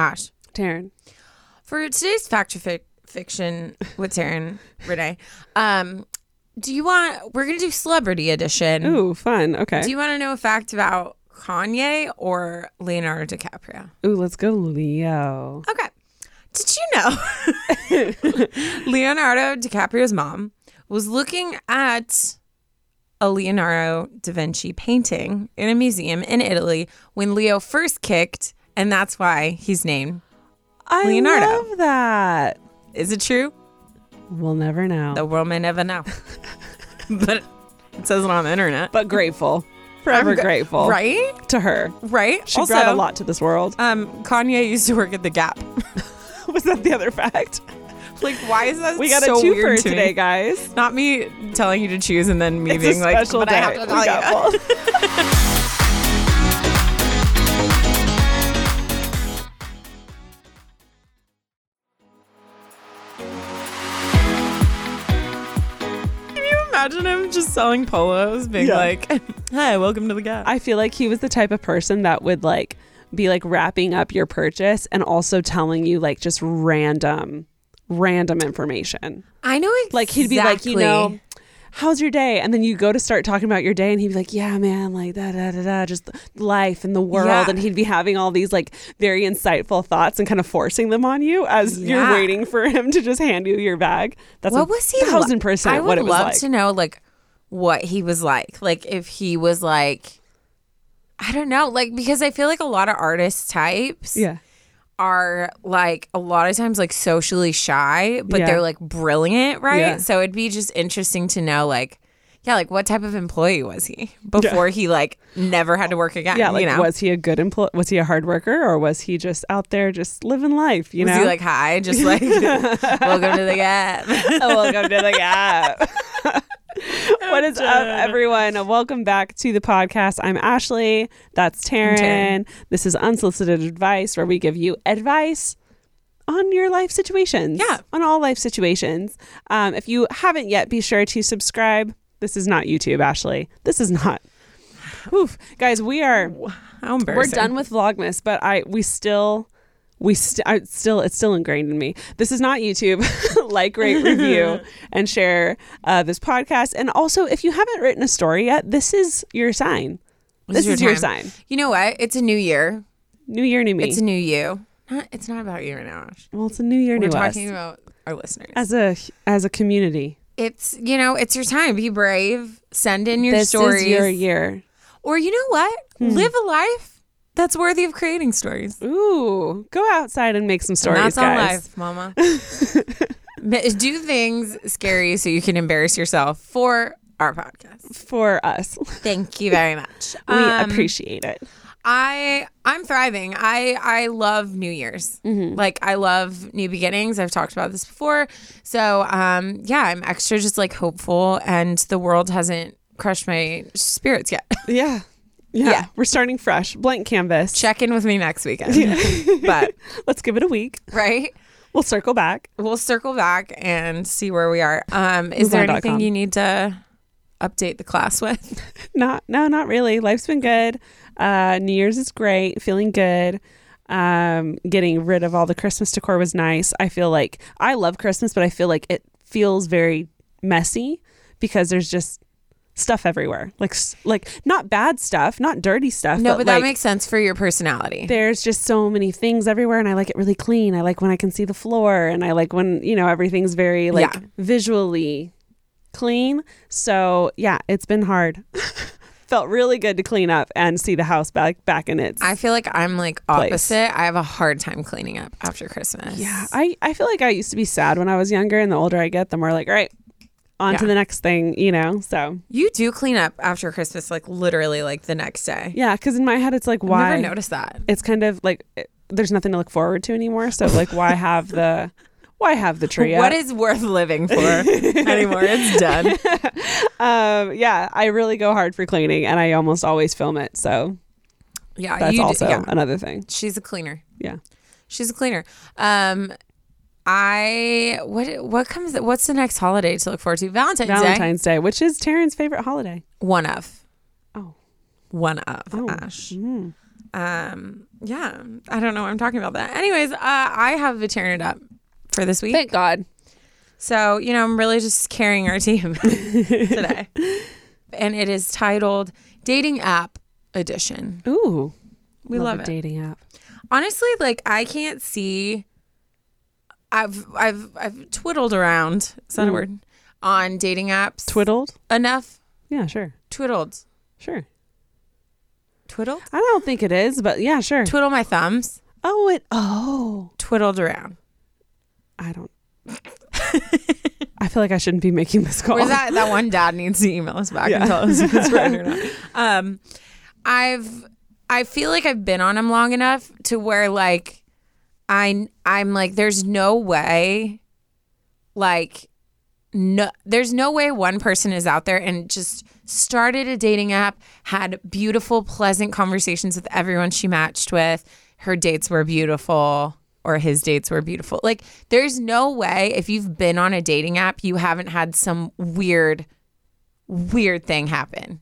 Ash. Taryn. For today's fact or fic- fiction with Taryn Renee, um, do you want? We're gonna do celebrity edition. Ooh, fun. Okay. Do you want to know a fact about Kanye or Leonardo DiCaprio? Ooh, let's go, Leo. Okay. Did you know Leonardo DiCaprio's mom was looking at a Leonardo da Vinci painting in a museum in Italy when Leo first kicked, and that's why he's named. I Leonardo. I love that. Is it true? We'll never know. The world may never know. but it says it on the internet. But grateful. Forever grateful. Right? To her. Right? She also, brought a lot to this world. Um, Kanye used to work at the Gap. Was that the other fact? like, why is that We got so a twofer to me? today, guys. Not me telling you to choose and then me It's being like, but day. I have to tell you. Imagine him just selling polos, being Yeah. like, "Hi, welcome to the Gap." I feel like he was the type of person that would like be like wrapping up your purchase and also telling you like just random random information. I know exactly. Like he'd be like, you know, how's your day? And then you go to start talking about your day and he'd be like, yeah, man, like da da da da, just life and the world. Yeah. And he'd be having all these like very insightful thoughts and kind of forcing them on you as you're waiting for him to just hand you your bag. That's what a was he? li- thousand percent I would what it was love like. to know, like, what he was like. Like, if he was like, I don't know, like, because I feel like a lot of artist types yeah. Are like a lot of times like socially shy, but Yeah. they're like brilliant, right? Yeah. So it'd be just interesting to know, like, yeah, like what type of employee was he before he like never had to work again? Yeah, like you know? was he a good employee? Was he a hard worker, or was he just out there just living life? You was know, he like hi, just like welcome to the gap? welcome to the gap. What is up, everyone? Welcome back to the podcast. I'm Ashley. That's Taryn. Taryn. This is unsolicited advice, where we give you advice on your life situations. Yeah. on all life situations. Um, if you haven't yet, be sure to subscribe. This is not YouTube, Ashley. This is not. Oof, guys, we are How embarrassing. we're done with vlogmas but i we still we st- I still it's still ingrained in me this is not youtube like rate review and share uh, this podcast and also if you haven't written a story yet this is your sign this, is your time. sign You know what? It's a new year. new year new me It's a new you. Not, it's not about you right now. Ash. well it's a new year We're new us talking about our listeners. as a as a community it's you know, it's your time. Be brave. Send in your this stories. is your year Or you know what? Hmm. Live a life that's worthy of creating stories. ooh go outside and make some stories and that's on guys life, mama. Do things scary so you can embarrass yourself for our podcast. for us Thank you very much. we Um, appreciate it I I'm thriving. I I love New Year's. Mm-hmm. Like I love new beginnings. I've talked about this before. So um yeah, I'm extra just like hopeful and the world hasn't crushed my spirits yet. yeah yeah, Yeah. we're starting fresh blank canvas Check in with me next weekend. but let's give it a week right? We'll circle back. We'll circle back and see where we are. Um is there anything you need to update the class with? Not, no, not really. Life's been good. Uh, New Year's is great. Feeling good. Um, getting rid of all the Christmas decor was nice. I feel like I love Christmas, but I feel like it feels very messy because there's just stuff everywhere. Like, like not bad stuff, not dirty stuff. No, but, that like, makes sense for your personality. there's just so many things everywhere and I like it really clean. I like when I can see the floor and I like when, you know, everything's very like Yeah. visually clean. So, yeah, it's been hard. Felt really good to clean up and see the house back back in its I feel like I'm like Place. opposite. I have a hard time cleaning up after Christmas. Yeah, I I feel like I used to be sad when I was younger and the older I get, the more like, all right, on to the next thing, you know. So, You do clean up after Christmas, like literally, like the next day. yeah, cuz in my head it's like why never noticed that. it's kind of like it, there's nothing to look forward to anymore. So, like why have the why have the tree What is worth living for anymore? It's done. um yeah i really go hard for cleaning and i almost always film it so Yeah, that's also do, yeah. another thing She's a cleaner. yeah She's a cleaner. Um, I what what comes? What's the next holiday to look forward to? Valentine's, Day. valentine's day which is taryn's favorite holiday One of. Oh. One of Oh. Ash. Mm. Um, yeah, I don't know. why I'm talking about that. Anyways, uh, I have a tearing it up for this week. Thank God. So, you know, I'm really just carrying our team today. And it is titled Dating App Edition. Ooh, We love, a it. dating app. Honestly, like I can't see I've I've I've twiddled around, is that a Mm. word? On dating apps. Twiddled? enough Yeah, sure, twiddled. sure. Twiddled? I don't think it is, but yeah, sure. Twiddle my thumbs. oh, it. Oh, Twiddled around. I don't. I feel like I shouldn't be making this call. Or that that one dad needs to email us back Yeah. and tell us if it's right or not. Um, I've I feel like I've been on him long enough to where like I I'm like there's no way like no there's no way one person is out there and just started a dating app had beautiful pleasant conversations with everyone she matched with. Her dates were beautiful or his dates were beautiful. Like there's no way if you've been on a dating app you haven't had some weird weird thing happen.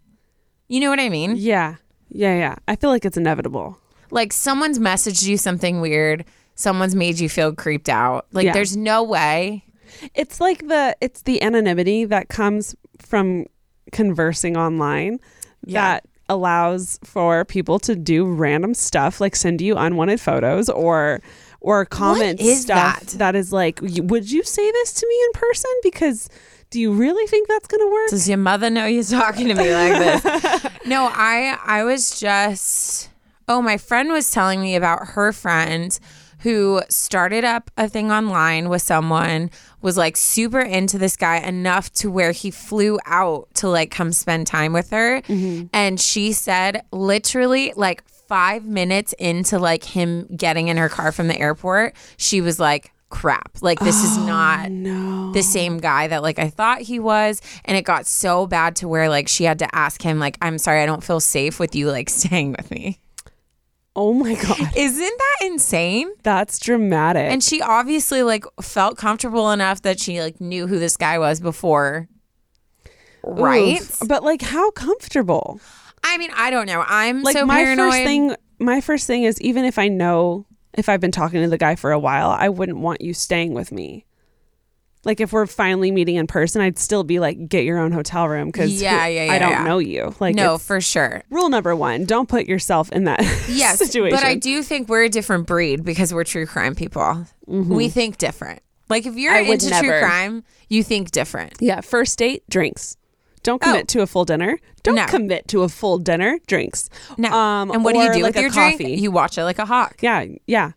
You know what i mean? Yeah, yeah, yeah. I feel like it's inevitable. like someone's messaged you something weird someone's made you feel creeped out like Yeah. there's no way It's like the it's the anonymity that comes from conversing online Yeah. that allows for people to do random stuff like send you unwanted photos or or comment is stuff that? that is like would you say this to me in person because do you really think that's going to work? Does your mother know you're talking to me like this? no, I I was just oh, my friend was telling me about her friend who started up a thing online with someone was like super into this guy enough to where he flew out to like come spend time with her mm-hmm. and she said literally like 5 minutes into like him getting in her car from the airport she was like crap like this is oh, not no. the same guy that like I thought he was and it got so bad to where like she had to ask him like I'm sorry I don't feel safe with you like staying with me. Oh my god. Isn't that insane? That's dramatic. And she obviously like felt comfortable enough that she like knew who this guy was before. Right? Oof. But like how comfortable? I mean, I don't know. I'm Like so my paranoid. first thing my first thing is even if I know if I've been talking to the guy for a while, I wouldn't want you staying with me. Like if we're finally meeting in person, I'd still be like, get your own hotel room because Yeah, yeah, yeah, I don't yeah. know you. Like no, for sure. rule number one: don't put yourself in that Yes, situation. but I do think we're a different breed because we're true crime people. We think different. Like if you're Mm-hmm. I into true crime, you think different. Yeah, first date, drinks. Don't commit Oh. to a full dinner. Don't No. commit to a full dinner, drinks. No. Um, and what do you do like with a your coffee. drink? You watch it like a hawk. Yeah, yeah,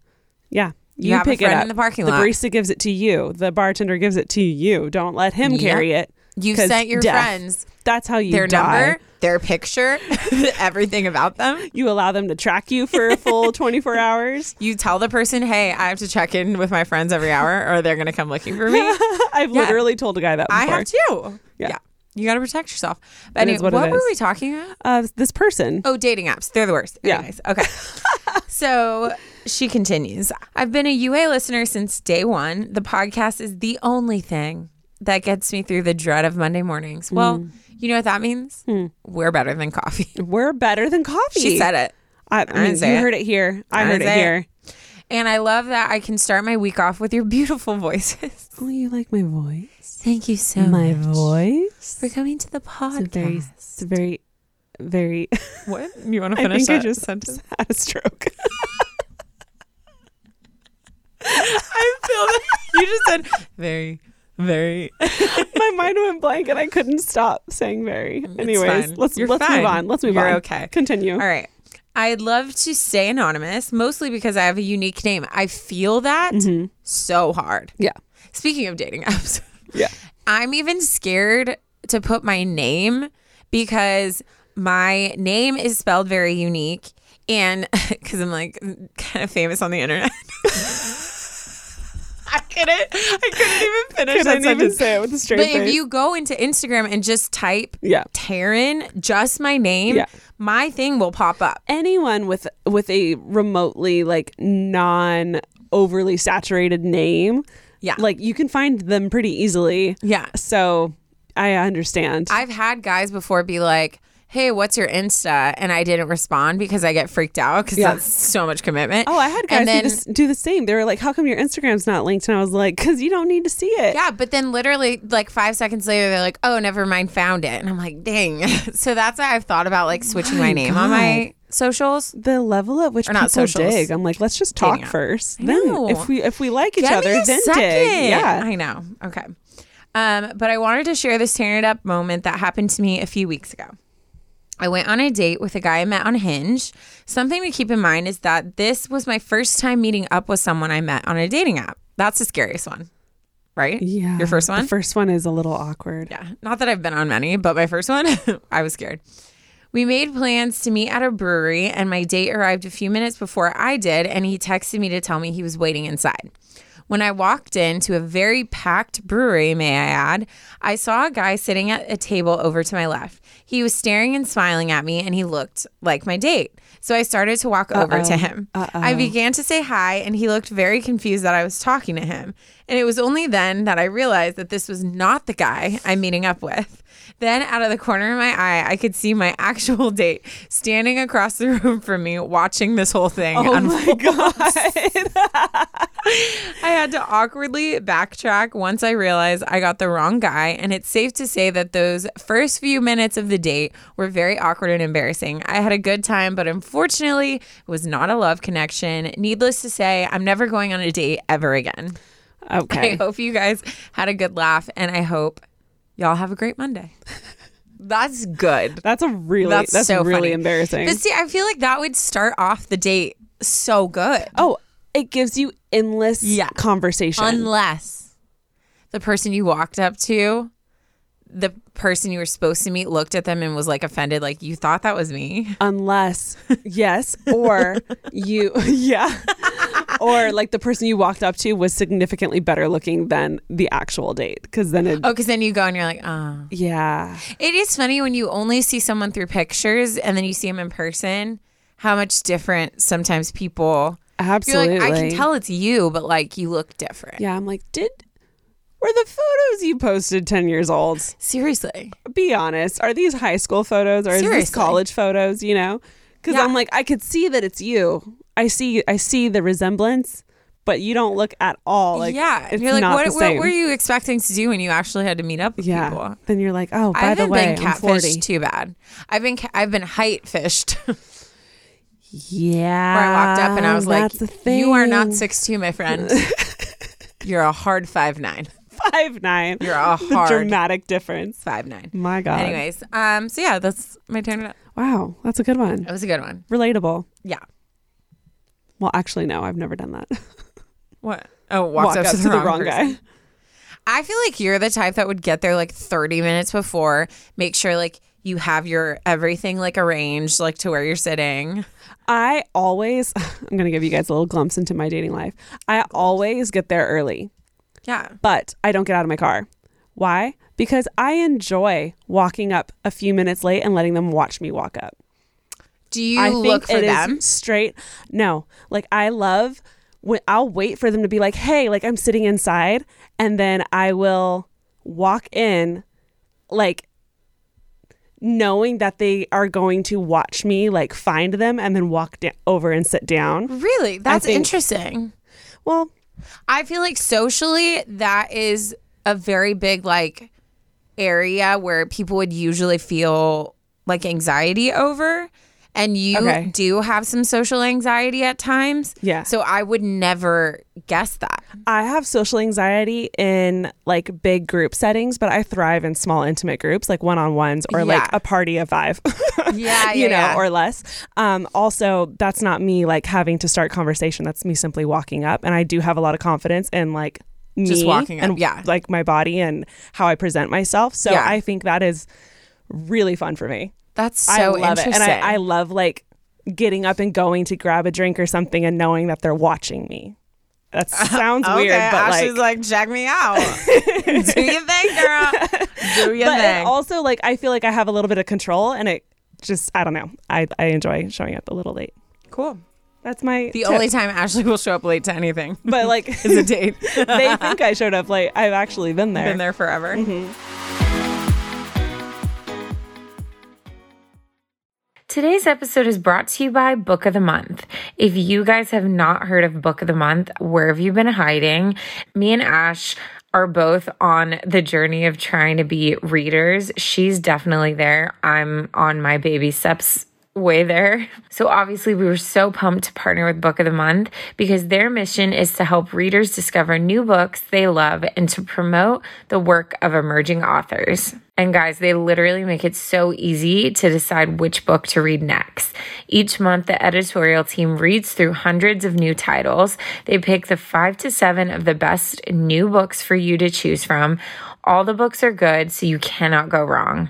yeah. You have a pick it up in the parking The lot. barista gives it to you. The bartender gives it to you. Don't let him Yep. carry it. You sent your death. friends That's how you their die. number, their picture, everything about them. You allow them to track you for a full 24 hours. You tell the person, "Hey, I have to check in with my friends every hour, or they're gonna come looking for me." I've Yeah. literally told a guy that before. I have too. Yeah. Yeah, you got to protect yourself. But anyway, what what, were we talking about? Uh, this person. Oh, dating apps. They're the worst. Yeah. Anyways, okay. so she continues I've been a UA listener since day one. The podcast is the only thing that gets me through the dread of Monday mornings. Well, Hmm. you know what that means? We're better than coffee. We're better than coffee. She said it. I, I mean, you it. heard it here. I, I heard it here. And I love that I can start my week off with your beautiful voices. Oh, you like my voice? Thank you so my much My voice. for coming to the podcast. It's a very, it's very, very. what? You want to finish I think I just sentence? had a stroke. I feel that you just said very, very. my mind went blank and I couldn't stop saying very. Anyways, fine. let's You're let's fine. move on. Let's move You're on. okay. Continue. All right. I'd love to stay anonymous, mostly because I have a unique name. I feel that mm-hmm. so hard. Yeah. Speaking of dating apps, Yeah. I'm even scared to put my name because my name is spelled very unique and because I'm like kind of famous on the internet. I couldn't I couldn't even finish that Couldn't even sentence. say it with a straight But face. if you go into Instagram and just type yeah. Taryn, just my name, Yeah. my thing will pop up. Anyone with with a remotely like non overly saturated name, Yeah. like you can find them pretty easily. Yeah. So I understand. I've had guys before be like, "Hey, what's your Insta?" and I didn't respond because I get freaked out because Yeah. that's so much commitment. Oh, I had guys And then- who just do the same. They were like, "How come your Instagram's not linked?" And I was like, "Cause you don't need to see it." Yeah, but then literally like five seconds later, they're like, "Oh, never mind, found it," and I'm like, "Dang!" so that's why I've thought about like switching my, My name on my socials. The level at which Or not people socials. dig, I'm like, let's just talk Dating app. first. I Then, if we if we like each Give other, then second. dig. Yeah. I know. Okay. Um, but I wanted to share this tearing it up moment that happened to me a few weeks ago. I went on a date with a guy I met on Hinge. Something to keep in mind is that this was my first time meeting up with someone I met on a dating app. That's the scariest one, right? Yeah. Your first one? The first one is a little awkward. Yeah. Not that I've been on many, but my first one, I was scared. We made plans to meet at a brewery, and my date arrived a few minutes before I did, and he texted me to tell me he was waiting inside. When I walked into a very packed brewery, may I add, I saw a guy sitting at a table over to my left. He was staring and smiling at me, and he looked like my date. So I started to walk over to him. I began to say hi, and he looked very confused that I was talking to him. And it was only then that I realized that this was not the guy I'm meeting up with. Then, out of the corner of my eye, I could see my actual date standing across the room from me, watching this whole thing. Oh my god. I had to awkwardly backtrack once I realized I got the wrong guy, and it's safe to say that those first few minutes of the date were very awkward and embarrassing. I had a good time, but unfortunately, it was not a love connection. Needless to say, I'm never going on a date ever again. Okay. I hope you guys had a good laugh, and I hope y'all have a great Monday. That's good. That's a really That's that's, so really funny. embarrassing. But see, I feel like that would start off the date so good. oh, it gives you endless Yeah. conversation. Unless the person you walked up to, the person you were supposed to meet looked at them and was like offended, like you thought that was me. Unless yes, or you yeah. Or like the person you walked up to was significantly better looking than the actual date because then it Oh, because then you go and you're like, oh. yeah. It is funny when you only see someone through pictures and then you see them in person, how much different sometimes people. Absolutely. You're like, I can tell it's you, but like you look different. Yeah, I'm like, did were the photos you posted 10 years old? Seriously. Be honest. Are these high school photos or is this college photos, you know? Cuz Yeah. I'm like I could see that it's you. I see I see the resemblance, but you don't look at all like yeah. And you're like, what, the what were you expecting to do when you actually had to meet up with yeah. people? Then you're like, "Oh, by I the haven't way, been I'm 40." catfished too bad. I've been ca- I've been height fished. Yeah. where I walked up and I was like, the. "You are not six two, my friend. You're a hard five nine. five nine. You're a the hard dramatic difference. five nine. My God. Anyways, um, so yeah, that's my turn. Wow, that's a good one. That was a good one. Relatable. Yeah. Well, actually, no, I've never done that. What? Oh, walked up, to the, wrong, person. guy. I feel like you're the type that would get there like 30 minutes before, make sure like you have your everything like arranged, like to where you're sitting. I always, I'm going to give you guys a little glimpse into my dating life. I always get there early, Yeah. but I don't get out of my car. Why? Because I enjoy walking up a few minutes late and letting them watch me walk up. Do you I think look for it is them? straight. No, like I love when I'll wait for them to be like, "Hey, like I'm sitting inside," and then I will walk in, like knowing that they are going to watch me, like find them, and then walk da- over and sit down. Really? That's think- interesting. Well, I feel like socially that is a very big like area where people would usually feel like anxiety over and you Okay. do have some social anxiety at times. Yeah. So I would never guess that. I have social anxiety in like big group settings, but I thrive in small, intimate groups, like one on ones or like a party of five. Yeah, you know, yeah. or less. Um, also, that's not me like having to start conversation. That's me simply walking up, and I do have a lot of confidence in like me Just walking up, and yeah. like my body and how I present myself. So Yeah. I think that is really fun for me. That's so I love it, interesting. and I, I love like getting up and going to grab a drink or something and knowing that they're watching me. That sounds weird, but like, like, check me out. Do you think, girl? Do you but it think? also like I feel like I have a little bit of control, and it just I don't know. I I enjoy showing up a little late. cool. That's my The tip. only time Ashley will show up late to anything but like is a date. they think I showed up late. I've actually been there. Mm-hmm. Been there forever. Today's episode is brought to you by Book of the Month. If you guys have not heard of Book of the Month, where have you been hiding? Me and Ash are both on the journey of trying to be readers. She's definitely there. I'm on my baby steps way there. So obviously we were so pumped to partner with Book of the Month because their mission is to help readers discover new books they love and to promote the work of emerging authors. And guys, they literally make it so easy to decide which book to read next. Each month, the editorial team reads through hundreds of new titles. They pick the five to seven of the best new books for you to choose from. All the books are good, so you cannot go wrong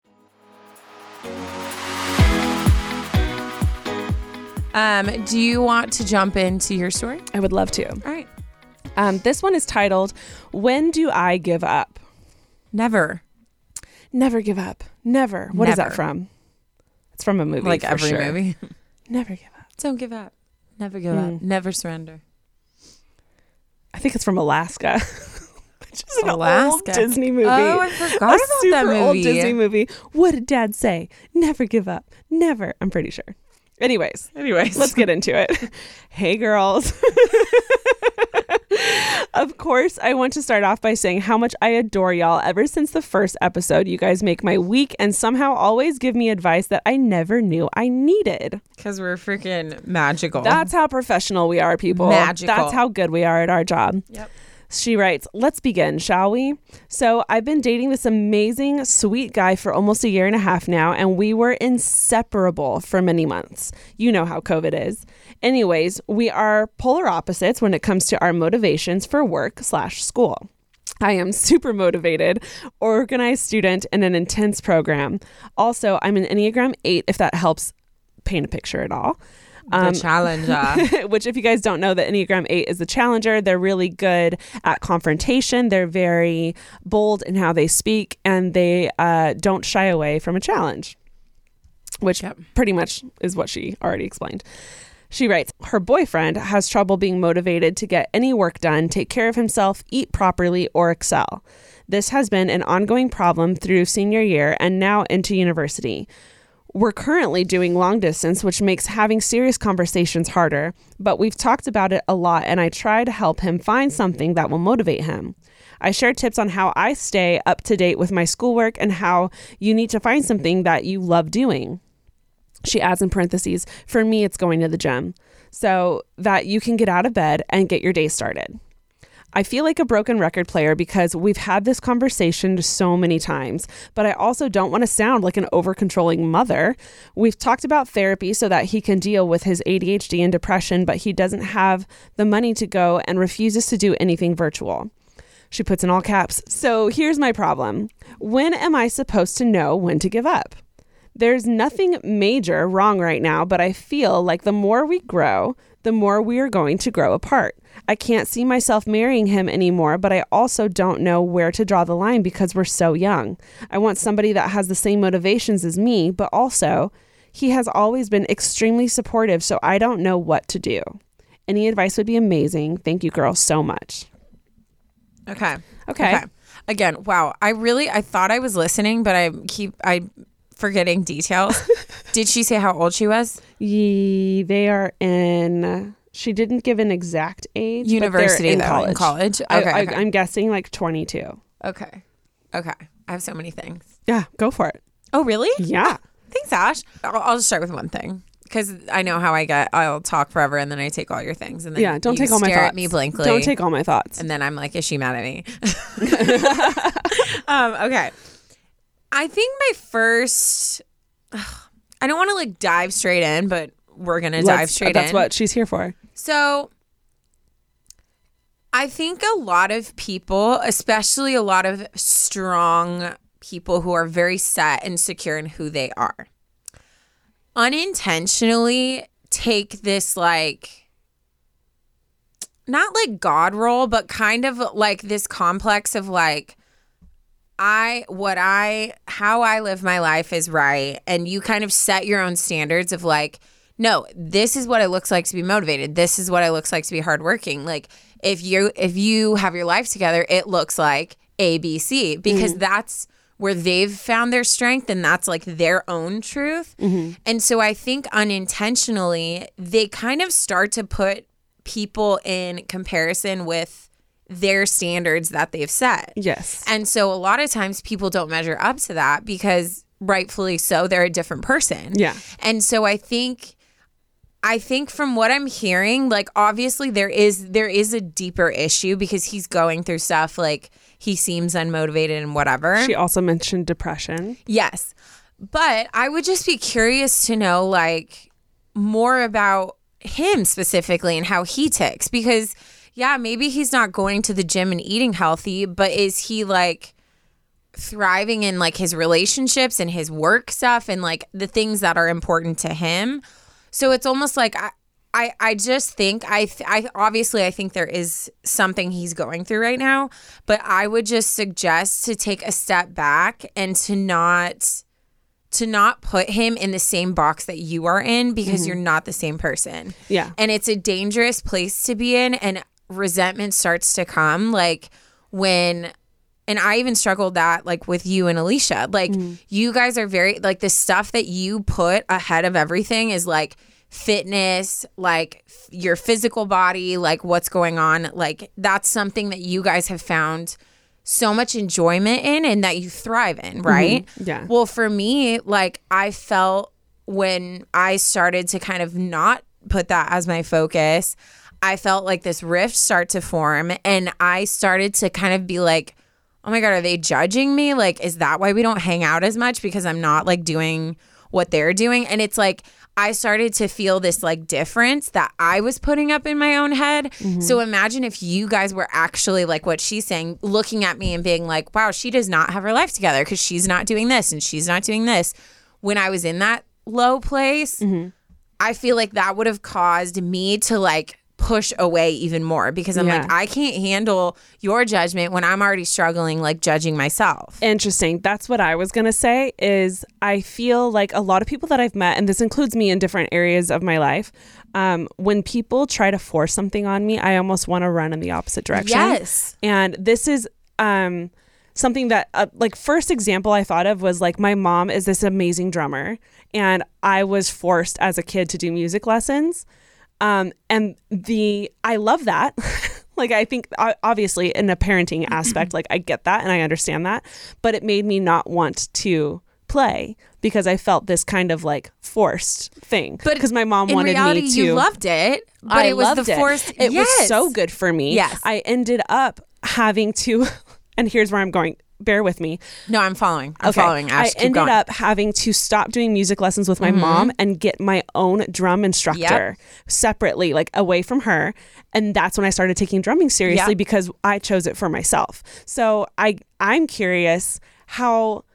Um, do you want to jump into your story? I would love to. All right. Um, this one is titled, When Do I Give Up? Never. Never give up. Never. What is that from? It's from a movie. like for every sure. movie. Never give up. Don't give up. Never give Mm. up. Never surrender. I think it's from Alaska. Which is an old Alaska. Disney movie. Oh, I forgot a about super that movie. old Disney movie. What did Dad say? Never give up. Never. I'm pretty sure. Anyways, Anyways, let's get into it. hey, girls. of course, I want to start off by saying how much I adore y'all. Ever since the first episode, you guys make my week and somehow always give me advice that I never knew I needed. because we're freaking magical. That's how professional we are, people. Magical. That's how good we are at our job. Yep. She writes, Let's begin, shall we? So, I've been dating this amazing, sweet guy for almost a year and a half now, and we were inseparable for many months. You know how COVID is. Anyways, we are polar opposites when it comes to our motivations for work slash school. I am super motivated, organized student in an intense program. Also, I'm an Enneagram 8, if that helps paint a picture at all. The challenger. which if you guys don't know the enneagram 8 is the challenger. They're really good at confrontation. They're very bold in how they speak and they uh, don't shy away from a challenge which Yep. pretty much is what she already explained. She writes her boyfriend has trouble being motivated to get any work done take care of himself eat properly or excel. This has been an ongoing problem through senior year and now into university we're currently doing long distance, which makes having serious conversations harder, but we've talked about it a lot, and I try to help him find something that will motivate him. I share tips on how I stay up to date with my schoolwork and how you need to find something that you love doing. She adds in parentheses, for me, it's going to the gym, so that you can get out of bed and get your day started. I feel like a broken record player because we've had this conversation so many times, but I also don't want to sound like an over controlling mother. We've talked about therapy so that he can deal with his ADHD and depression, but he doesn't have the money to go and refuses to do anything virtual. She puts in all caps. So here's my problem When am I supposed to know when to give up? There's nothing major wrong right now, but I feel like the more we grow, the more we are going to grow apart. I can't see myself marrying him anymore, but I also don't know where to draw the line because we're so young. I want somebody that has the same motivations as me, but also He has always been extremely supportive, so I don't know what to do. Any advice would be amazing. Thank you, girls, so much. Okay. Okay. Again, wow. I really I thought I was listening, but I keep I forgetting details. Did she say how old she was? Ye, they are in. She didn't give an exact age. but University in though, college. in college. I, Okay. I, okay. I'm guessing like 22. okay. Okay. I have so many things. Yeah, go for it. Oh, really? Yeah. Thanks, Ash. I'll, I'll just start with one thing because I know how I get. I'll talk forever and then I take all your things and then Yeah, don't take all my stare thoughts. at me blankly. Don't take all my thoughts. and then I'm like, is she mad at me? um, okay. I think my first. I don't want to like dive straight in, but we're gonna dive straight That's in. what she's here for. So I think a lot of people, especially a lot of strong people who are very set and secure in who they are, unintentionally take this like not like god role, but kind of like this complex of like I what I how I live my life is right. And you kind of set your own standards of like no, this is what it looks like to be motivated. This is what it looks like to be hardworking. Like if you if you have your life together, it looks like ABC because mm-hmm. that's where they've found their strength and that's like their own truth. Mm-hmm. And so I think unintentionally they kind of start to put people in comparison with their standards that they've set. Yes. And so a lot of times people don't measure up to that because rightfully so, they're a different person. Yeah. And so I think I think from what I'm hearing, like obviously there is there is a deeper issue because he's going through stuff like he seems unmotivated and whatever. She also mentioned depression. Yes. But I would just be curious to know like more about him specifically and how he ticks because yeah, maybe he's not going to the gym and eating healthy, but is he like thriving in like his relationships and his work stuff and like the things that are important to him? So it's almost like I I, I just think I th- I obviously I think there is something he's going through right now, but I would just suggest to take a step back and to not to not put him in the same box that you are in because mm-hmm. you're not the same person. Yeah. And it's a dangerous place to be in and resentment starts to come like when and I even struggled that like with you and Alicia. Like mm. you guys are very like the stuff that you put ahead of everything is like fitness, like f- your physical body, like what's going on. Like that's something that you guys have found so much enjoyment in and that you thrive in, mm-hmm. right? Yeah. Well, for me, like I felt when I started to kind of not put that as my focus, I felt like this rift start to form and I started to kind of be like, oh my God, are they judging me? Like, is that why we don't hang out as much? Because I'm not like doing what they're doing. And it's like, I started to feel this like difference that I was putting up in my own head. Mm-hmm. So imagine if you guys were actually like what she's saying, looking at me and being like, wow, she does not have her life together because she's not doing this and she's not doing this. When I was in that low place, mm-hmm. I feel like that would have caused me to like push away even more because I'm Yeah. like, I can't handle your judgment when I'm already struggling, like judging myself. Interesting. That's what I was going to say is I feel like a lot of people that I've met and this includes me in different areas of my life, um, when people try to force something on me, I almost want to run in the opposite direction. Yes. And this is um something that uh, like first example I thought of was like my mom is this amazing drummer and I was forced as a kid to do music lessons. Um and the I love that. like I think obviously in a parenting aspect like I get that and I understand that, but it made me not want to play because I felt this kind of like forced thing. But because my mom In wanted reality, me to you loved it, but I it was loved the it. forced. It Yes. was so good for me. Yes. I ended up having to, and here's where I'm going. Bear with me. No, I'm following. I'm following. Ash, I ended going. Mm-hmm. up having to stop doing music lessons with my mom and get my own drum instructor separately, like away from her. And that's when I started taking drumming seriously Yep. because I chose it for myself. So I I'm curious how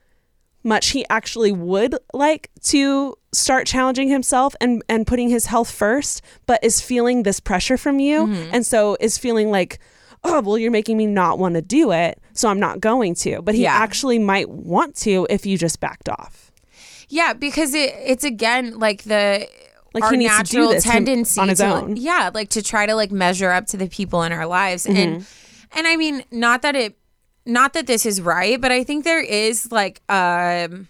much he actually would like to start challenging himself and and putting his health first but is feeling this pressure from you Mm-hmm. and so is feeling like oh well you're making me not want to do it so i'm not going to but he Yeah. actually might want to if you just backed off Yeah, because it it's again like the Like, our needs to natural tendency on his to own. yeah, like to try to like measure up to the people in our lives and Mm-hmm. and I mean not that it not that this is right, but I think there is like um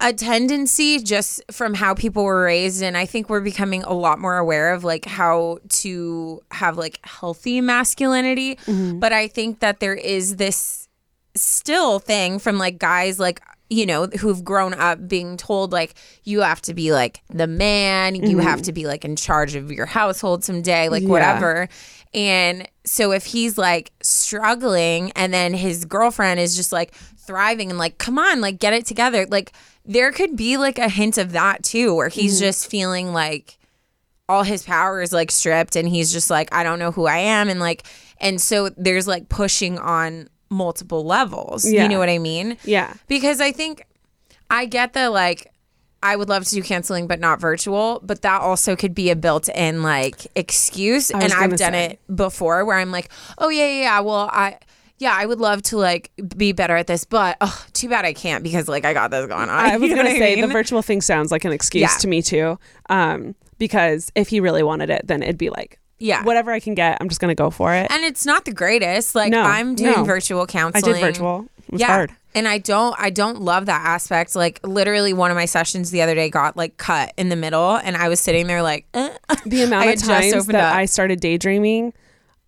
a tendency just from how people were raised and i think we're becoming a lot more aware of like how to have like healthy masculinity Mm-hmm. but i think that there is this still thing from like guys like you know who've grown up being told like you have to be like the man you have to be like in charge of your household someday like Mm-hmm. Yeah. whatever and so if he's like struggling and then his girlfriend is just like thriving and like come on like get it together like there could be like a hint of that too where he's Mm-hmm. just feeling like all his power is like stripped and he's just like I don't know who I am and like and so there's like pushing on multiple levels. Yeah. You know what I mean? Yeah. Because I think I get the like I would love to do canceling but not virtual, but that also could be a built-in like excuse and I've done say. it before where I'm like, "Oh yeah, yeah, yeah, well, I yeah, I would love to like be better at this, but oh, too bad I can't because like I got this going on. I was You know going to what I say the virtual thing sounds like an excuse Yeah. to me too. Um, because if he really wanted it, then it'd be like, Yeah. whatever I can get, I'm just going to go for it. and it's not the greatest. Like No, I'm doing no. virtual I counseling. did virtual. Was yeah. hard. And I don't I don't love that aspect. Like literally one of my sessions the other day got like cut in the middle and I was sitting there like eh. The amount of times that up. I started daydreaming,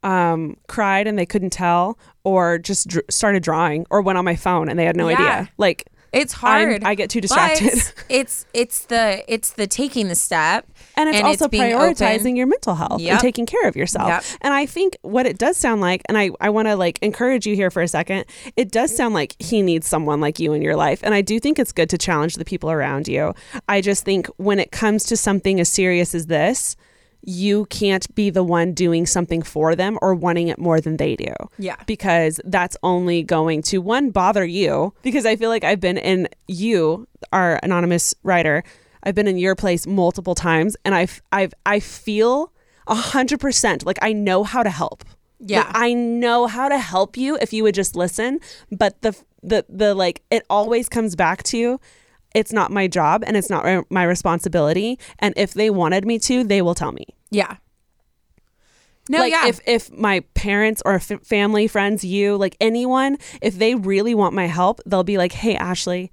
um, cried and they couldn't tell, or just dr- started drawing, or went on my phone and they had no Yeah. idea. Like it's I'm- hard. I get too distracted. it's it's the it's the taking the step and it's also being prioritizing open. your mental health Yep. and taking care of yourself. Yep. And I think what it does sound like, and I, I want to like encourage you here for a second, it does sound like he needs someone like you in your life. And I do think it's good to challenge the people around you. I just think when it comes to something as serious as this, you can't be the one doing something for them or wanting it more than they do. Yeah. Because that's only going to one bother you because I feel like I've been in you, our anonymous writer, I've been in your place multiple times and I've I've I feel a hundred percent like I know how to help. Yeah. Like, I know how to help you if you would just listen. But the the the like it always comes back to it's not my job and it's not my- responsibility. And if they wanted me to, they will tell me. Yeah. No, like yeah. if if my parents or f- family, friends, you, like anyone, if they really want my help, they'll be like, "Hey, Ashley,"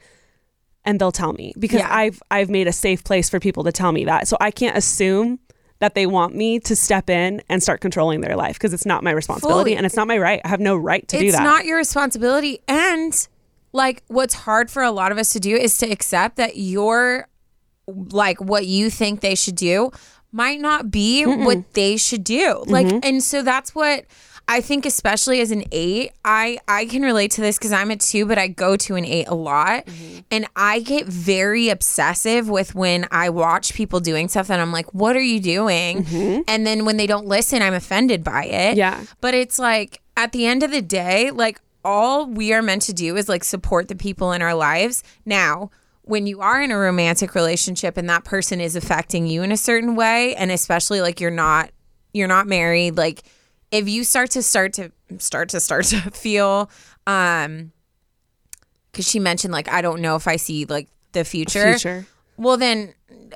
and they'll tell me because Yeah. I've I've made a safe place for people to tell me that. So I can't assume that they want me to step in and start controlling their life because it's not my responsibility Fully. and it's not my right. I have no right to do that. it's not your responsibility and like what's hard for a lot of us to do is to accept that your like what you think they should do might not be what they should do like Mm-hmm. and so that's what i think especially as an eight i i can relate to this because i'm a two but i go to an eight a lot Mm-hmm. and i get very obsessive with when i watch people doing stuff and i'm like what are you doing and then when they don't listen i'm offended by it Mm-hmm. Yeah. but it's like at the end of the day, like all we are meant to do is like support the people in our lives. Now, when you are in a romantic relationship and that person is affecting you in a certain way, and especially like you're not you're not married, like if you start to start to start to start to feel um because she mentioned like I don't know if I see like the future. Future. Well, then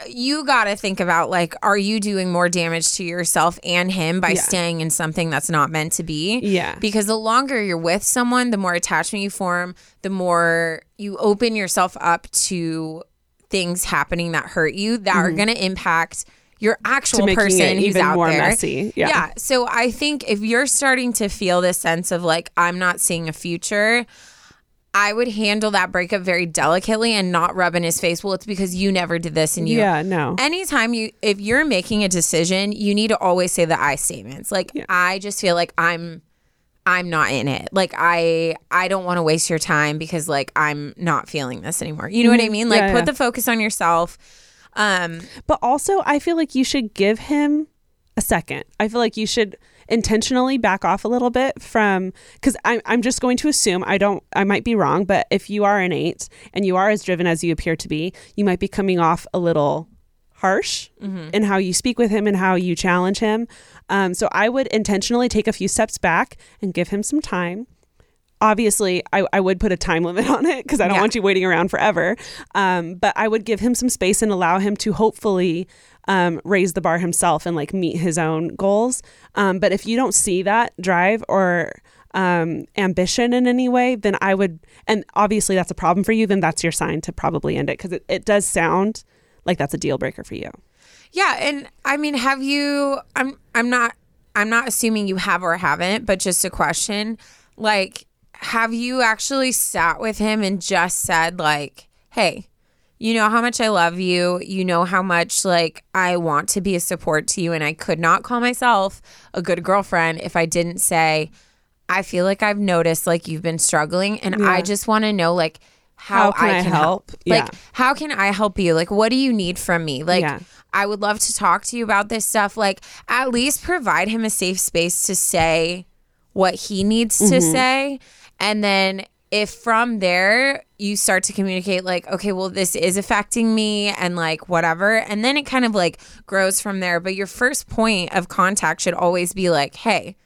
you got to think about like, are you doing more damage to yourself and him by Yeah. staying in something that's not meant to be? Yeah. Because the longer you're with someone, the more attachment you form, the more you open yourself up to things happening that hurt you that are going to impact your actual Mm-hmm. person who's even out more there. messy. Yeah. yeah. So I think if you're starting to feel this sense of like, I'm not seeing a future, I would handle that breakup very delicately and not rub in his face. Well, it's because you never did this and you. Yeah, no. Anytime you, if you're making a decision, you need to always say the I statements. Like, I just feel like I'm, I'm not in it. Like, I, I don't want to waste your time because like I'm not feeling this anymore. You know what I mean? Like, Mm-hmm. Yeah, put yeah. the focus on yourself. Um, But also, I feel like you should give him a second. I feel like you should intentionally back off a little bit from because I'm, I'm just going to assume I don't I might be wrong, but if you are an eight and you are as driven as you appear to be, you might be coming off a little harsh in how you speak with him and how you challenge him. Um, so I would intentionally take a few steps back and give him some time. Obviously I, I would put a time limit on it because I don't Yeah. want you waiting around forever. Um, but I would give him some space and allow him to hopefully um, raise the bar himself and like meet his own goals. Um, but if you don't see that drive or um, ambition in any way, then I would, and obviously that's a problem for you, then that's your sign to probably end it because it, it does sound like that's a deal breaker for you. Yeah, and I mean, have you? I'm I'm not I'm not assuming you have or haven't, but just a question. Like, have you actually sat with him and just said like, "Hey, you know how much I love you. You know how much like I want to be a support to you, and I could not call myself a good girlfriend if I didn't say." I feel like I've noticed like you've been struggling, and I just want to know like how, How can I I can help? help. Like, how can I help you? Like, what do you need from me? Like, Yeah. I would love to talk to you about this stuff. Like, at least provide him a safe space to say what he needs to Mm-hmm. say. And then if from there you start to communicate, like, okay, well, this is affecting me and like whatever. And then it kind of like grows from there. But your first point of contact should always be like, hey,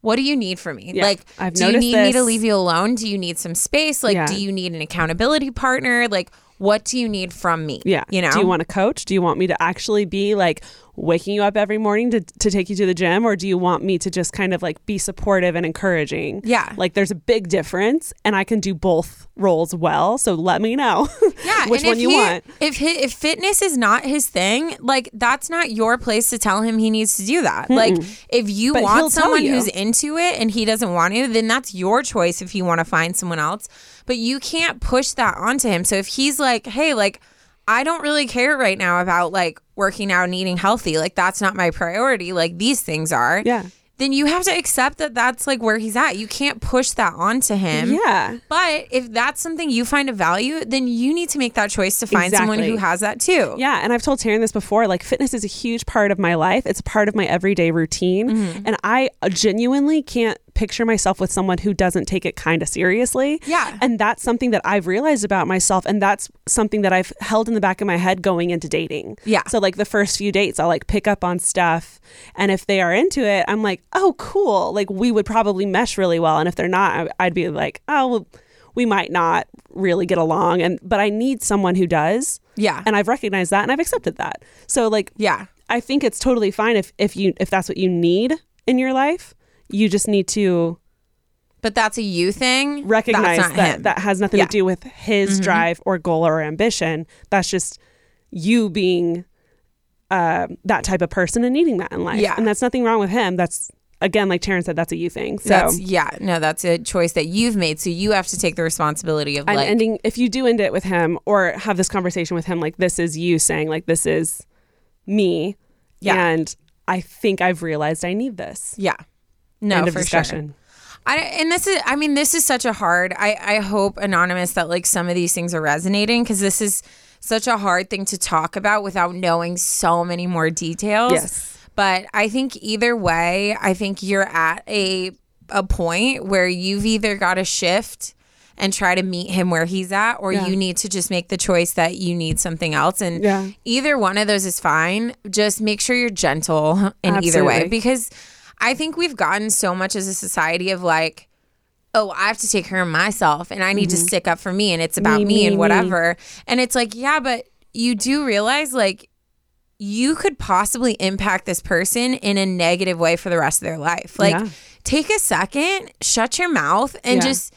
what do you need from me? Yeah. Like, I've do you need me to leave you alone? Do you need some space? Like, Yeah. do you need an accountability partner? Like, what do you need from me? Yeah. You know? Do you want a coach? Do you want me to actually be like waking you up every morning to, to take you to the gym? Or do you want me to just kind of like be supportive and encouraging? Yeah. Like there's a big difference and I can do both roles well. So let me know yeah, which one you he- want. If hi if fitness is not his thing, like that's not your place to tell him he needs to do that. Like if you But want someone you. who's into it and he doesn't want to, then that's your choice if you want to find someone else. But you can't push that onto him. So if he's like, "Hey, like I don't really care right now about like working out and eating healthy. Like that's not my priority. Like these things are." Yeah. Then you have to accept that that's like where he's at. You can't push that onto him. Yeah. But if that's something you find of value, then you need to make that choice to find someone who has that too. Yeah, and I've told Taryn this before. Like, fitness is a huge part of my life. It's a part of my everyday routine, Mm-hmm. and I genuinely can't picture myself with someone who doesn't take it kind of seriously. Yeah. and that's something that I've realized about myself, and that's something that I've held in the back of my head going into dating. Yeah. So, like the first few dates, I'll like pick up on stuff, and if they are into it, I'm like, oh, cool. Like we would probably mesh really well, and if they're not, I'd be like, oh. Well, we might not really get along and but I need someone who does Yeah. and I've recognized that and I've accepted that. So like yeah. I think it's totally fine if if you if that's what you need in your life. You just need to But that's a you thing. recognize that's not that him. that has nothing Yeah. Mm-hmm. to do with his drive or goal or ambition. That's just you being uh, that type of person and needing that in life. Yeah. And that's nothing wrong with him. That's again, like Taryn said, that's a you thing. So That's yeah, no, that's a choice that you've made. So you have to take the responsibility of like ending if you do end it with him or have this conversation with him like this is you saying like this is me Yeah. and i think i've realized i need this Yeah. No, end of for discussion sure. I, and this is, I mean, this is such a hard, I, I hope, Anonymous, that like some of these things are resonating because this is such a hard thing to talk about without knowing so many more details. Yes. But I think either way, I think you're at a, a point where you've either got to shift and try to meet him where he's at, or Yeah. you need to just make the choice that you need something else. And Yeah. either one of those is fine. Just make sure you're gentle in either way because I think we've gotten so much as a society of like, oh, I have to take care of myself and I need to stick up for me and it's about Mm-hmm. Me, me, me, and me. whatever. And it's like, yeah, but you do realize like you could possibly impact this person in a negative way for the rest of their life. Like, Yeah. take a second, shut your mouth, and Yeah. just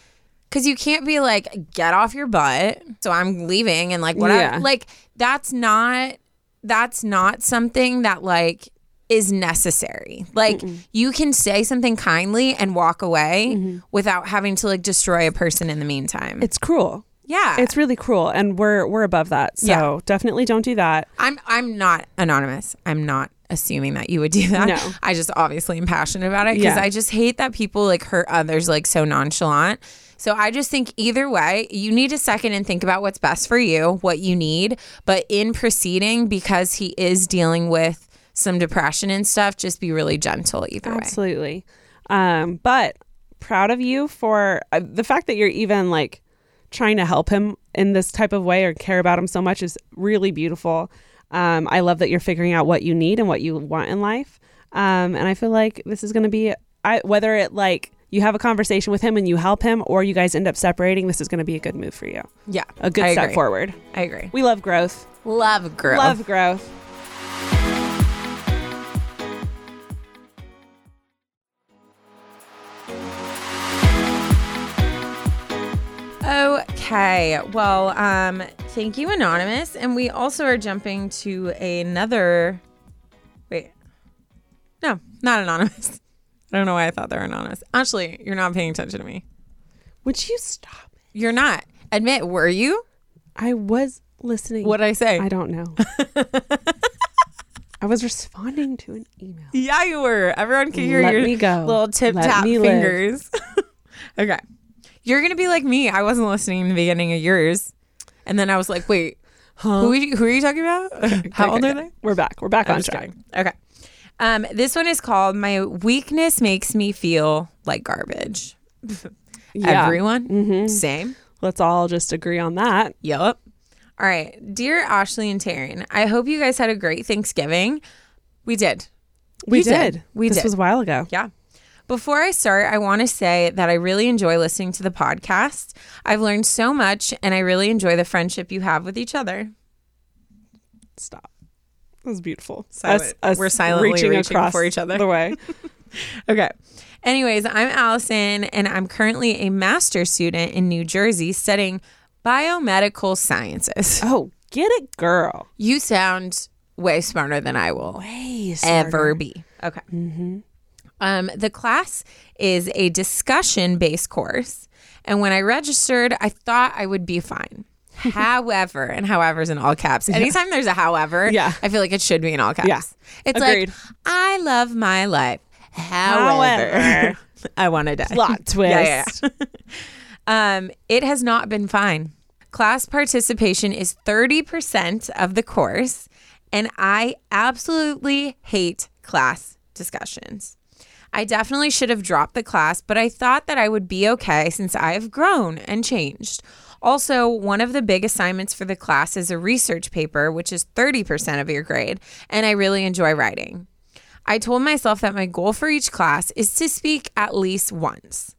because you can't be like, get off your butt. So I'm leaving and like whatever. Yeah. Like, that's not that's not something that like is necessary. Like you can say something kindly and walk away mm-hmm. without having to like destroy a person in the meantime. it's cruel yeah. it's really cruel and we're we're above that so Yeah. definitely don't do that I'm I'm not anonymous. I'm not assuming that you would do that. No. I just obviously am passionate about it because Yeah. I just hate that people like hurt others like so nonchalant. So I just think either way, you need a second and think about what's best for you, what you need. But in proceeding, because he is dealing with some depression and stuff, just be really gentle either way. absolutely um but proud of you for uh, the fact that you're even like trying to help him in this type of way or care about him so much is really beautiful um i love that you're figuring out what you need and what you want in life um and i feel like this is going to be i whether it like you have a conversation with him and you help him, or you guys end up separating, this is going to be a good move for you. Yeah. A good I step agree. forward. I agree. We love growth. Love growth. Love growth. Okay. Well, um, thank you, Anonymous. And we also are jumping to another. Wait. No, not Anonymous. I don't know why I thought they were anonymous. Actually, you're not paying attention to me. Would you stop? You're not. Admit, were you? I was listening. What'd I say? I don't know. I was responding to an email. yeah, you were. Everyone can hear Let your me go. little tip Let tap me live. fingers. okay. You're going to be like me. I wasn't listening in the beginning of yours. And then I was like, wait, who, are you, who are you talking about? How old Okay, are they? We're back. We're back I'm on track. kidding. Okay. Um, this one is called My Weakness Makes Me Feel Like Garbage. Yeah. Everyone? Mhm. Same. Let's all just agree on that. Yep. All right. Dear Ashley and Taryn, I hope you guys had a great Thanksgiving. We did. We did. did. We this did. was a while ago. Yeah. Before I start, I want to say that I really enjoy listening to the podcast. I've learned so much and I really enjoy the friendship you have with each other. Stop. That was beautiful. Silent. We're silently reaching across for each other. The way. Okay. Anyways, I'm Allison and I'm currently a master's student in New Jersey studying biomedical sciences. oh, get it, girl. You sound way smarter than I will Way ever be. Okay. Mm-hmm. Um, the class is a discussion based course. And when I registered, I thought I would be fine. however, and however's in all caps. Anytime there's a however, Yeah. I feel like it should be in all caps. Yeah. It's Agreed. like, I love my life. However, I want to die. Plot twist. Yeah, yeah. um, it has not been fine. Class participation is 30% of the course, and I absolutely hate class discussions. I definitely should have dropped the class, but I thought that I would be okay since I have grown and changed. Also, one of the big assignments for the class is a research paper, which is 30% of your grade, and I really enjoy writing. I told myself that my goal for each class is to speak at least once.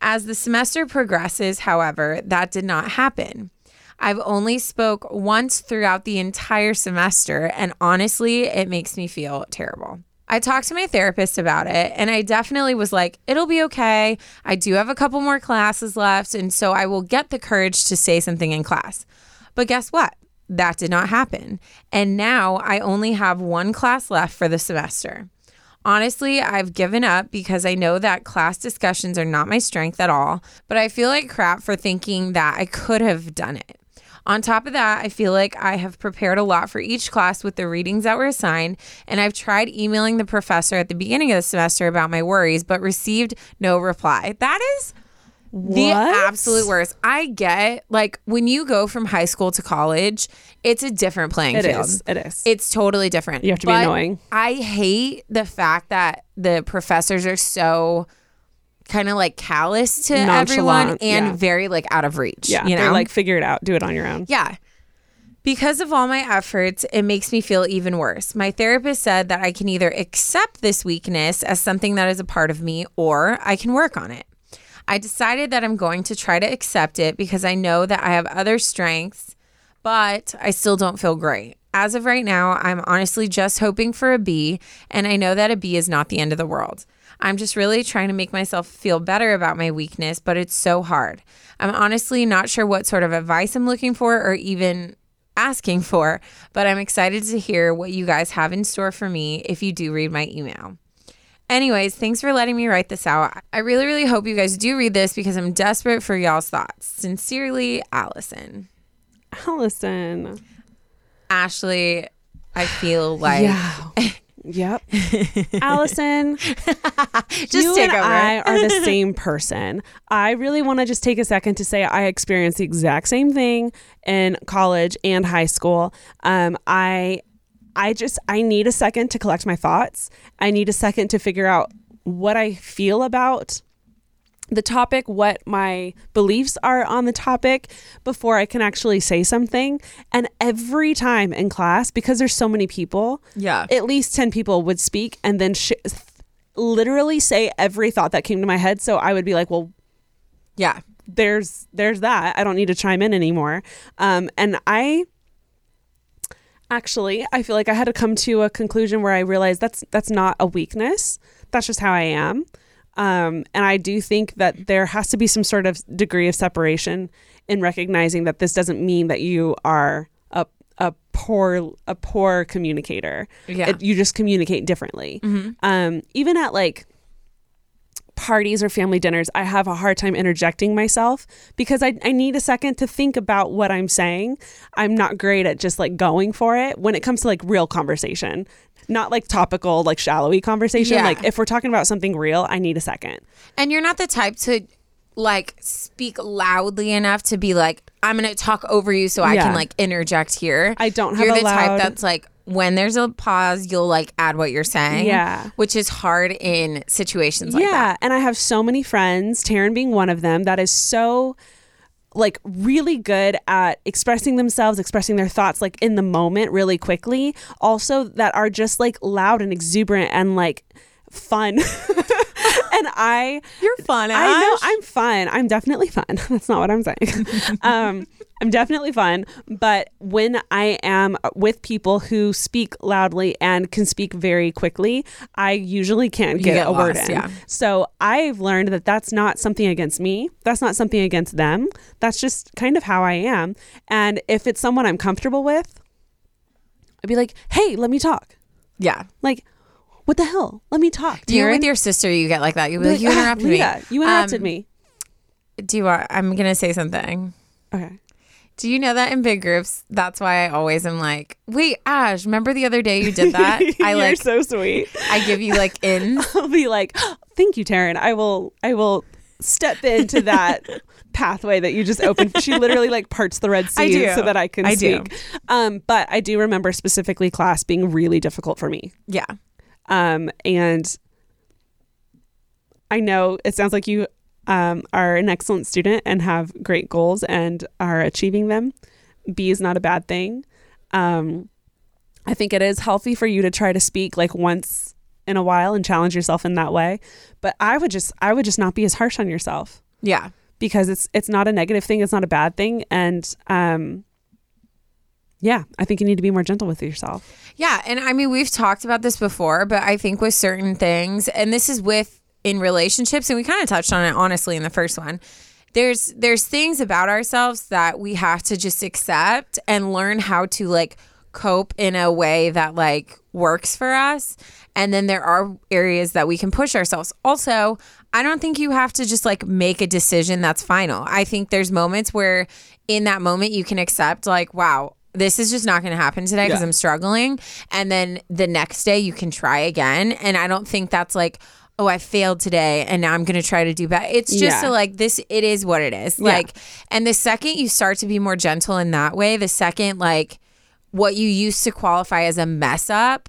As the semester progresses, however, that did not happen. I've only spoke once throughout the entire semester and honestly, it makes me feel terrible. I talked to my therapist about it and I definitely was like, it'll be okay. I do have a couple more classes left and so I will get the courage to say something in class. But guess what? That did not happen. And now I only have one class left for the semester. Honestly, I've given up because I know that class discussions are not my strength at all, but I feel like crap for thinking that I could have done it. On top of that, I feel like I have prepared a lot for each class with the readings that were assigned, and I've tried emailing the professor at the beginning of the semester about my worries, but received no reply. That is the absolute worst. I get like when you go from high school to college, it's a different playing It field. is. It is. It's totally different. You have to be annoying. I hate the fact that the professors are so kind of like callous to everyone and yeah. very like out of reach. yeah. you know, They're like, figure it out. Do it on your own. yeah. Because of all my efforts, it makes me feel even worse. My therapist said that I can either accept this weakness as something that is a part of me or I can work on it. I decided that I'm going to try to accept it because I know that I have other strengths, but I still don't feel great. As of right now, I'm honestly just hoping for a B, and I know that a B is not the end of the world. I'm just really trying to make myself feel better about my weakness, but it's so hard. I'm honestly not sure what sort of advice I'm looking for or even asking for, but I'm excited to hear what you guys have in store for me if you do read my email. Anyways, thanks for letting me write this out. I really, really hope you guys do read this because I'm desperate for y'all's thoughts. Sincerely, Allison. Allison. Ashley, I feel like yeah. Yep. Allison, just you and over. I are the same person. I really want to just take a second to say I experienced the exact same thing in college and high school. Um, I, I just I need a second to collect my thoughts. I need a second to figure out what I feel about the topic, what my beliefs are on the topic before I can actually say something. And every time in class, because there's so many people, yeah. at least 10 people would speak and then sh- literally say every thought that came to my head. So I would be like, well, Yeah. there's there's that. I don't need to chime in anymore. Um, and I actually I feel like I had to come to a conclusion where I realized that's that's not a weakness. That's just how I am. Um, and I do think that there has to be some sort of degree of separation in recognizing that this doesn't mean that you are a a poor a poor communicator. Yeah. It- you just communicate differently. Um, even at like parties or family dinners, I have a hard time interjecting myself because I, I need a second to think about what I'm saying. I'm not great at just like going for it when it comes to like real conversation, not like topical, like shallowy conversation. Yeah. Like if we're talking about something real, I need a second. And you're not the type to like speak loudly enough to be like, I'm gonna talk over you so I Yeah. can like interject here. I don't have You're the loud- type that's like when there's a pause, you'll like add what you're saying. Yeah. Which is hard in situations like yeah. that. Yeah, and I have so many friends, Taryn being one of them, that is so like really good at expressing themselves, expressing their thoughts like in the moment really quickly. Also that are just like loud and exuberant and like fun. and I You're fun, I know I'm fun. I'm definitely fun. That's not what I'm saying. um, I'm definitely fun. But when I am with people who speak loudly and can speak very quickly, I usually can't get, get a word in. yeah. So I've learned that that's not something against me. That's not something against them. That's just kind of how I am. And if it's someone I'm comfortable with, I'd be like, hey, let me talk. Yeah. Like, what the hell? Let me talk. Do you Taryn. with your sister you get like that? You be like, you "Ah, interrupted me. You interrupted Um, me. Do you want I'm gonna say something. Okay. Do you know that in big groups, that's why I always am like, wait, Ash, remember the other day you did that? I You're like so sweet. I give you like in I'll be like, "Thank you, Taryn. I will. I will step into that pathway that you just opened." She literally like parts the Red Sea so that I can I do. speak. Um, but I do remember specifically class being really difficult for me. Yeah. Um, and I know it sounds like you um, are an excellent student and have great goals and are achieving them. B is not a bad thing. Um, I think it is healthy for you to try to speak like once in a while and challenge yourself in that way. But I would just I would just not be as harsh on yourself Yeah. because it's it's not a negative thing, it's not a bad thing, and um, yeah, I think you need to be more gentle with yourself. Yeah, and I mean we've talked about this before, but I think with certain things, and this is with in relationships, and we kind of touched on it honestly in the first one. There's there's things about ourselves that we have to just accept and learn how to like cope in a way that like works for us. And then there are areas that we can push ourselves. Also, I don't think you have to just like make a decision that's final. I think there's moments where in that moment you can accept like, wow, this is just not going to happen today because Yeah. I'm struggling. And then the next day you can try again. And I don't think that's like, oh, I failed today and now I'm going to try to do better. It's just Yeah. so like this, it is what it is. Like, and the second you start to be more gentle in that way, the second like what you used to qualify as a mess up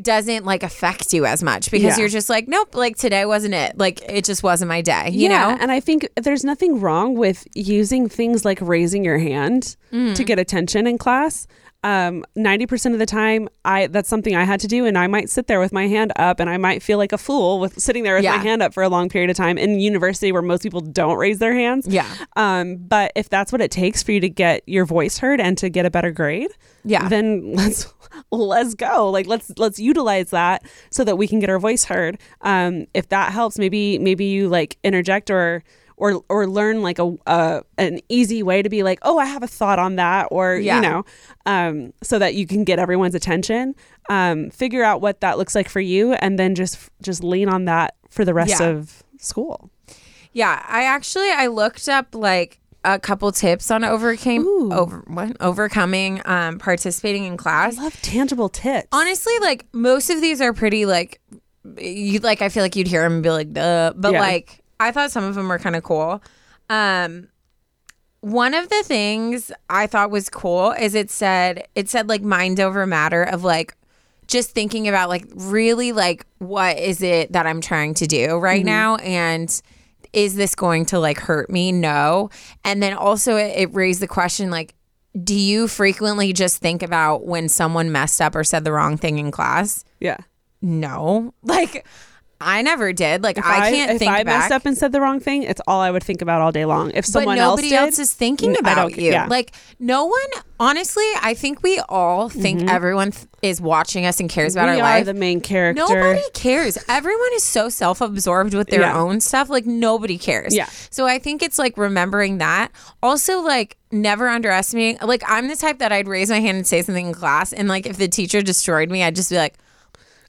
doesn't like affect you as much because Yeah. you're just like, nope, like today wasn't it. Like it just wasn't my day, you know? and I think there's nothing wrong with using things like raising your hand Mm. to get attention in class. Um, 90% of the time, I that's something I had to do, and I might sit there with my hand up, and I might feel like a fool with sitting there with Yeah. my hand up for a long period of time in university where most people don't raise their hands. Yeah. Um, but if that's what it takes for you to get your voice heard and to get a better grade, Yeah. then let's let's go. Like let's let's utilize that so that we can get our voice heard. Um, if that helps, maybe maybe you like interject or or or learn like a, a an easy way to be like, oh, I have a thought on that, or Yeah. you know, um, so that you can get everyone's attention. Um, figure out what that looks like for you, and then just just lean on that for the rest Yeah. of school. Yeah, I actually I looked up like a couple tips on overcame Ooh. over what overcoming um participating in class. I love tangible tips. Honestly, like most of these are pretty like you like I feel like you'd hear them and be like duh, but Yeah. like I thought some of them were kind of cool. Um one of the things I thought was cool is it said it said like mind over matter of like just thinking about like really like what is it that I'm trying to do right now and is this going to like hurt me? No. And then also it, it raised the question like do you frequently just think about when someone messed up or said the wrong thing in class? yeah. No. Like I never did. Like If I can't if think If I back. messed up and said the wrong thing, it's all I would think about all day long. If someone else, else, is thinking about you. yeah. Like no one. Honestly, I think we all think Mm-hmm. everyone th- is watching us and cares about we our are life. the main character. Nobody cares. Everyone is so self-absorbed with their Yeah. own stuff. Like nobody cares. Yeah. So I think it's like remembering that. Also, like never underestimating. Like I'm the type that I'd raise my hand and say something in class, and like if the teacher destroyed me, I'd just be like.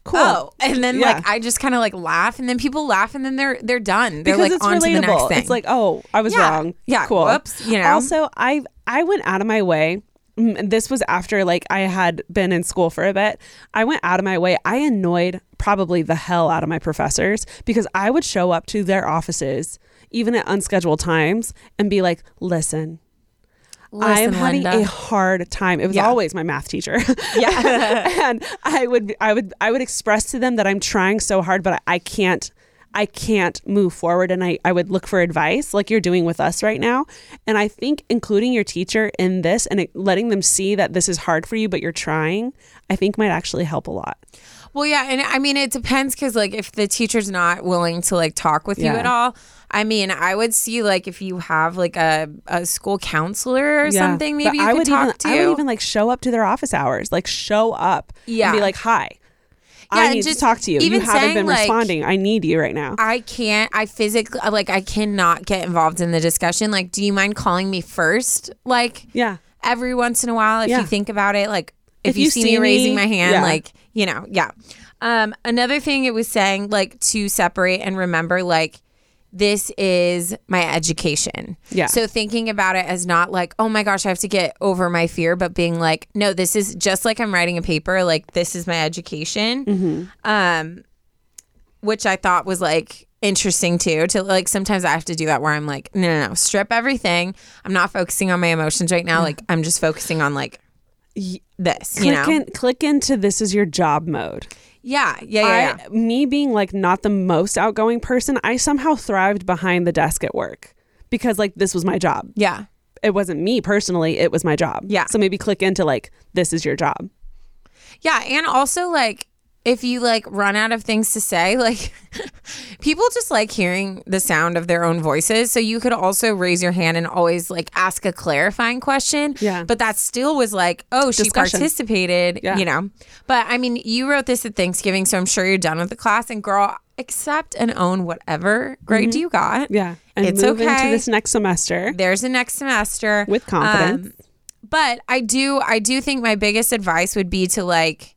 Cool. Oh, and then Yeah. like I just kind of like laugh, and then people laugh, and then they're they're done. They're because like it's on to the next relatable. thing. It's like, oh, I was Yeah. wrong. Yeah. cool. Whoops, you know? Also, I I went out of my way. and This was after like I had been in school for a bit. I went out of my way. I annoyed probably the hell out of my professors because I would show up to their offices even at unscheduled times and be like, "Listen, I'm having Linda. a hard time. It was Yeah. always my math teacher. Yeah. and I would I would I would express to them that I'm trying so hard, but I, I can't I can't move forward and I, I would look for advice like you're doing with us right now. And I think including your teacher in this and it, letting them see that this is hard for you, but you're trying, I think might actually help a lot. Well, yeah, and I mean it depends because like if the teacher's not willing to like talk with you at all, I mean I would see like if you have like a, a school counselor or Yeah. something, maybe you I could would talk even, to. I would even like show up to their office hours, like show up Yeah. and be like, hi. Yeah, I need just to talk to you. You even haven't saying, been like- responding. I need you right now. I can't. I physically like I cannot get involved in the discussion. Like, do you mind calling me first? Like yeah. every once in a while, if Yeah. you think about it, like if, If you, you see, me raising my hand, yeah. like you know, yeah. Um, another thing it was saying like to separate and remember like this is my education. Yeah. So thinking about it as not like, oh my gosh, I have to get over my fear, but being like, no, this is just like I'm writing a paper, like this is my education. Mm-hmm. Um, which I thought was like interesting too. To like sometimes I have to do that where I'm like, no, no, no, strip everything. I'm not focusing on my emotions right now. Like I'm just focusing on like this, you know? in, click into this is your job mode. Yeah, yeah, yeah, yeah. Me being like not the most outgoing person, I somehow thrived behind the desk at work because like this was my job. yeah. It wasn't me personally, it was my job. Yeah. So maybe click into like this is your job. Yeah, and also like if you like run out of things to say, like people just like hearing the sound of their own voices. So you could also raise your hand and always like ask a clarifying question. Yeah. But that still was like, oh, she Discussion. participated, Yeah. you know. But I mean, you wrote this at Thanksgiving, so I'm sure you're done with the class. And girl, accept and own whatever grade you got. Mm-hmm. Yeah. And It's move okay. into this next semester. There's a next semester With confidence. Um, but I do, I do think my biggest advice would be to like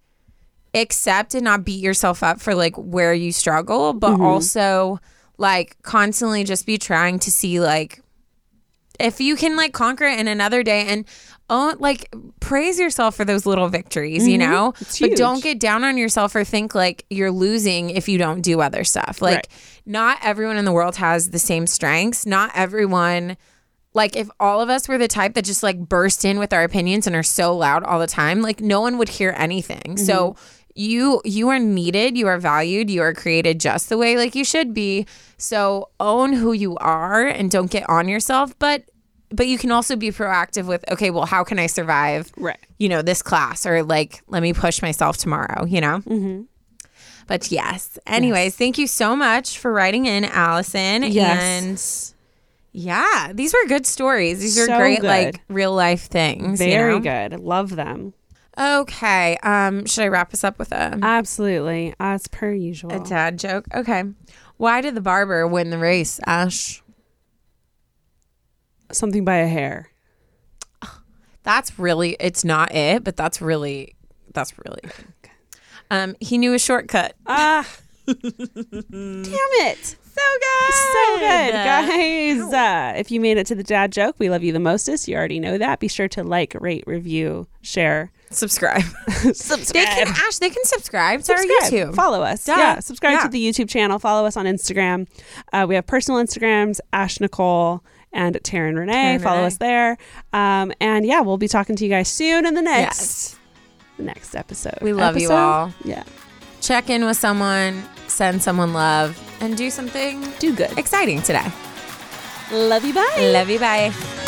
accept and not beat yourself up for like where you struggle, but Mm-hmm. also like constantly just be trying to see like if you can like conquer it in another day and own like praise yourself for those little victories, you know? Mm-hmm. But don't get down on yourself or think like you're losing if you don't do other stuff. Like Right. not everyone in the world has the same strengths. Not everyone like if all of us were the type that just like burst in with our opinions and are so loud all the time, like no one would hear anything. So you you are needed, you are valued, you are created just the way like you should be. So own who you are and don't get on yourself, but but you can also be proactive with okay, well, how can I survive? Right. You know, this class or like let me push myself tomorrow, you know? Mm-hmm. But yes. Anyways, thank you so much for writing in, Allison. Yes. And yeah, these were good stories. These are So great, good. like real life things. you Very know? good. Love them. Okay. Um, should I wrap us up with a, Absolutely. As per usual. a dad joke? Okay. Why did the barber win the race, Ash? Something by a hair. That's really it's not it, but that's really that's really good. Um, he knew a shortcut. Ah. Damn it. So good. So good, guys. Uh, if you made it to the dad joke, we love you the mostest. You already know that. Be sure to like, rate, review, share. Subscribe. Subscribe. They can Ash, they can subscribe to our Subscribe. YouTube. Follow us. Duh. Yeah. Subscribe Yeah. to the YouTube channel. Follow us on Instagram. Uh, we have personal Instagrams, Ash Nicole and Taryn Renee. Taryn Follow Renee. us there. Um, and yeah, we'll be talking to you guys soon in the next Yes. the next episode. We love you all. Yeah. Check in with someone, send someone love, and do something Do good. exciting today. Love you. Bye. Love you. Bye.